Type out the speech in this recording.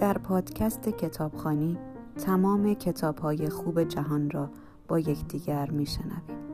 در پادکست کتابخانی تمام کتابهای خوب جهان را با یکدیگر میشنویم